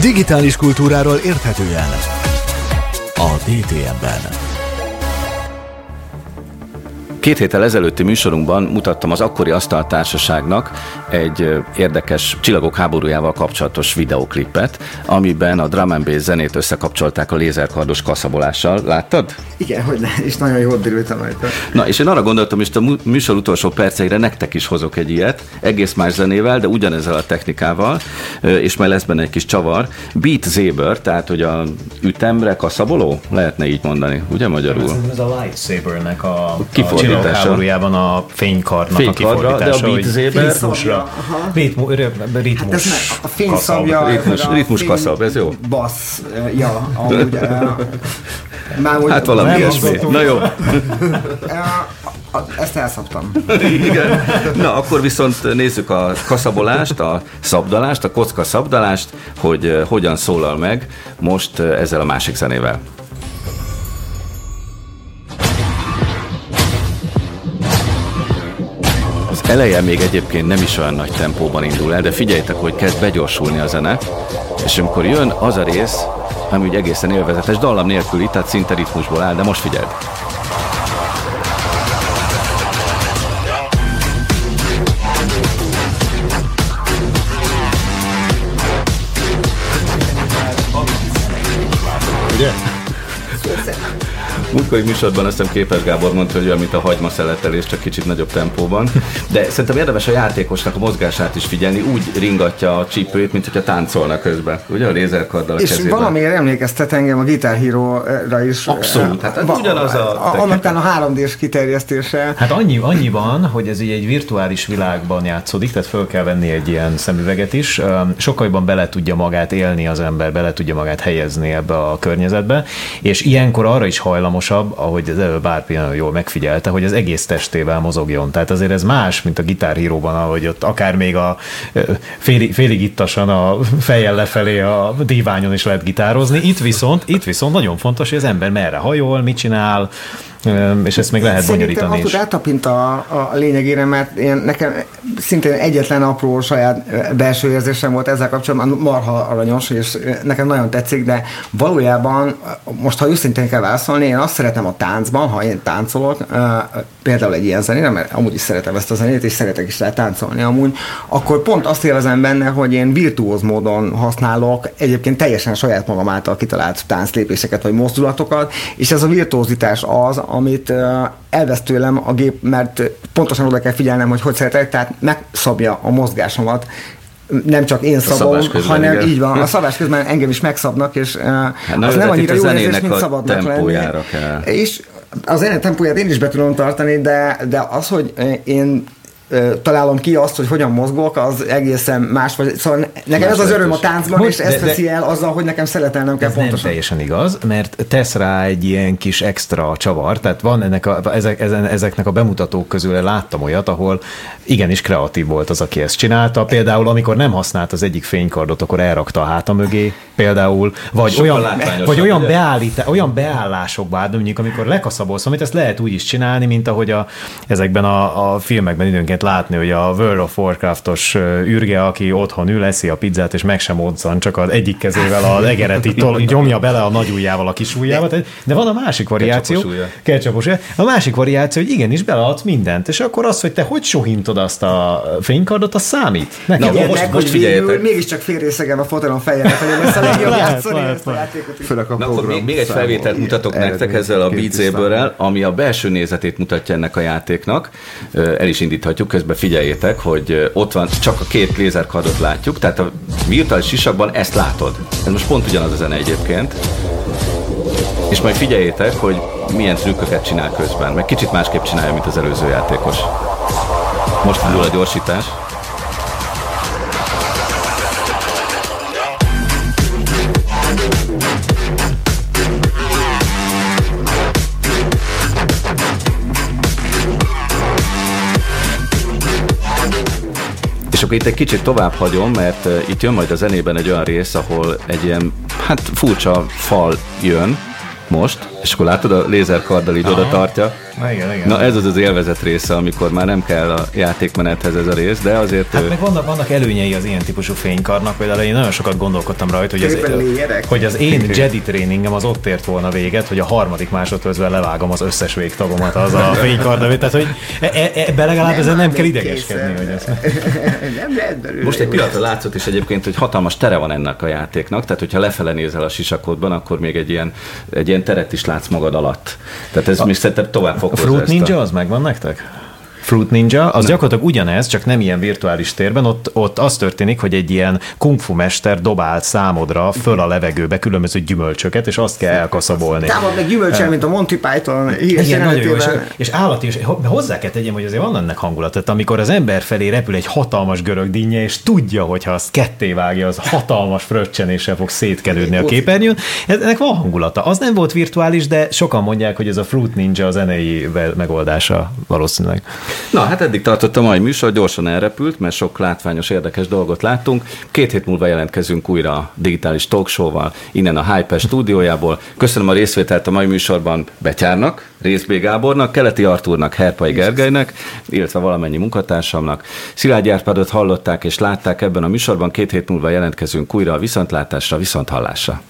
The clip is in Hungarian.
Digitális kultúráról érthetően a DTM-ben. Két héttel ezelőtti műsorunkban mutattam az akkori asztaltársaságnak egy érdekes csillagok háborújával kapcsolatos videoklipet, amiben a drum and bass zenét összekapcsolták a lézerkardos kaszabolással. Láttad? Igen, hogy ne, és nagyon jól derültem rajta. Na, és én arra gondoltam, hogy a műsor utolsó perceire nektek is hozok egy ilyet, egész más zenével, de ugyanezzel a technikával, és majd lesz benne egy kis csavar. Beat Zaber, tehát hogy a ütemre kaszaboló, lehetne így mondani, ugye magyarul? Ez, ez a Lightsabernek a, a kifordítása. háborújában a fénykarnak Fénykardra, a kifordítása. De a Beat Zaber... Ritmusra. Ritmu, ritmus. Hát a fényszabja... Ritmus, ritmus kaszab, ez jó. Bassz, ja, amúgy... Már hát valami ilyesmi. Na jó. Ezt elszabtam. Igen. Na, akkor viszont nézzük a kaszabolást, a szabdalást, a kocka szabdalást, hogy hogyan szólal meg most ezzel a másik zenével. Eleje még egyébként nem is olyan nagy tempóban indul el, de figyeljtek, hogy kezd begyorsulni a zene, és amikor jön az a rész, ami úgy egészen élvezetes, dallam nélküli, tehát szinte ritmusból áll, de most figyeld! Ugye? Múltkori műsorban azt hiszem Képes Gábor mondta, hogy olyan, mint a hagyma szeletelés, csak kicsit nagyobb tempóban. De szerintem érdemes a játékosnak a mozgását is figyelni, úgy ringatja a csípőjét, mint hogyha táncolna közben. Ugye a lézerkarddal a És kezében. valamiért emlékeztet engem a Guitar Hero-ra is. Abszolút. Hát va- ugyanaz a... Annak a 3D-s kiterjesztése. Hát annyi, annyiban, hogy ez így egy virtuális világban játszódik, tehát föl kell venni egy ilyen szemüveget is. Sokkal jobban bele tudja magát élni az ember, bele tudja magát helyezni ebbe a környezetbe, és ilyenkor arra is hajlamos rugalmasabb, ahogy az előbb Bárpi nagyon jól megfigyelte, hogy az egész testével mozogjon. Tehát azért ez más, mint a gitárhíróban, ahogy ott akár még a félig, félig ittasan a fejjel lefelé a díványon is lehet gitározni. Itt viszont, itt viszont nagyon fontos, hogy az ember merre hajol, mit csinál, és ezt még lehet bonyolítani is. Szerintem a, a lényegére, mert én, nekem szintén egyetlen apró saját belső érzésem volt ezzel kapcsolatban, marha aranyos, és nekem nagyon tetszik, de valójában most, ha őszintén kell válaszolni, én azt szeretem a táncban, ha én táncolok, például egy ilyen zenére, mert amúgy is szeretem ezt a zenét, és szeretek is rá táncolni amúgy, akkor pont azt élvezem benne, hogy én virtuóz módon használok egyébként teljesen saját magam által kitalált tánclépéseket vagy mozdulatokat, és ez a virtuózitás az, amit elvesz tőlem a gép, mert pontosan oda kell figyelnem, hogy hogy szeretek, tehát megszabja a mozgásomat, nem csak én szabom, hanem igen. így van, a szabás közben engem is megszabnak, és hát, az nem annyira jó érzés, mint szabadnak lenni. Kell. És az zene tempóját én is be tudom tartani, de, de az, hogy én találom ki azt, hogy hogyan mozgok, az egészen más. Vagy, szóval nekem más ez az öröm a táncban, Most, és de, ezt veszi el azzal, hogy nekem szeretelnem kell ez pontosan. nem teljesen igaz, mert tesz rá egy ilyen kis extra csavar, tehát van ennek a, ezek, ezen, ezeknek a bemutatók közül láttam olyat, ahol igenis kreatív volt az, aki ezt csinálta. Például, amikor nem használt az egyik fénykardot, akkor elrakta a háta mögé, például, vagy olyan, vagy olyan, beállít, olyan beállásokba, mondjuk amikor lekaszabolsz, amit ezt lehet úgy is csinálni, mint ahogy a, ezekben a, a filmekben időnként lehet látni, hogy a World of Warcraftos űrge, aki otthon ül, eszi a pizzát, és meg sem mozzan, csak az egyik kezével a legeret itt nyomja bele a nagy ujjával a kis ujjával. De van a másik variáció. Ketchupos A másik variáció, hogy igenis beleadsz mindent, és akkor az, hogy te hogy sohintod azt a fénykardot, az számít. Nekem Na, most, most figyeljetek. Mégiscsak részegen a fotelon fejjel felé lesz a legjobb játszani ezt a játékot. Na, akkor még, még egy felvételt mutatok nektek ezzel a Beat ami a belső nézetét mutatja ennek a játéknak. El is indíthatjuk közben figyeljétek, hogy ott van, csak a két lézerkardot látjuk, tehát a virtuális sisakban ezt látod. Ez most pont ugyanaz a zene egyébként. És majd figyeljétek, hogy milyen trükköket csinál közben, meg kicsit másképp csinálja, mint az előző játékos. Most indul a gyorsítás. Akkor itt egy kicsit tovább hagyom, mert uh, itt jön majd a zenében egy olyan rész, ahol egy ilyen, hát furcsa fal jön most, és akkor látod, a lézerkarddal így oda tartja, igen, igen. Na ez az az élvezet része, amikor már nem kell a játékmenethez ez a rész, de azért... Hát ő... meg vannak, vannak előnyei az ilyen típusú fénykarnak, például én nagyon sokat gondolkodtam rajta, hogy az, hogy az én Jedi tréningem az ott ért volna véget, hogy a harmadik másodpercben levágom az összes végtagomat az a fénykardnövét, tehát hogy e, e, ebbe legalább nem, ezen nem kell idegeskedni. Hogy ez... nem lehet Most egy pillanatra látszott is egyébként, hogy hatalmas tere van ennek a játéknak, tehát hogyha lefele nézel a sisakodban, akkor még egy ilyen, egy ilyen teret is látsz magad alatt. Tehát ez a, még szerintem tovább fog A Fruit Ninja a... az megvan nektek? Fruit Ninja, az nem. gyakorlatilag ugyanez, csak nem ilyen virtuális térben, ott, ott az történik, hogy egy ilyen kungfu mester dobál számodra föl a levegőbe különböző gyümölcsöket, és azt kell elkaszabolni. Támad meg gyümölcsel, mint a Monty Python Igen, nagyon jó, és, és állati, és hozzá kell tegyem, hogy azért van ennek hangulat. Tehát amikor az ember felé repül egy hatalmas görög dinnye, és tudja, hogy ha azt ketté vágja, az hatalmas fröccsenéssel fog szétkelődni a képernyőn. Ennek van hangulata. Az nem volt virtuális, de sokan mondják, hogy ez a Fruit Ninja a zenei megoldása valószínűleg. Na, hát eddig tartott a mai műsor, gyorsan elrepült, mert sok látványos, érdekes dolgot láttunk. Két hét múlva jelentkezünk újra a digitális talkshow-val, innen a Hyper stúdiójából. Köszönöm a részvételt a mai műsorban Betyárnak, Részbé Gábornak, Keleti Artúrnak, Herpai Gergelynek, illetve valamennyi munkatársamnak. Szilágy Árpádot hallották és látták ebben a műsorban. Két hét múlva jelentkezünk újra a viszontlátásra, viszonthallásra.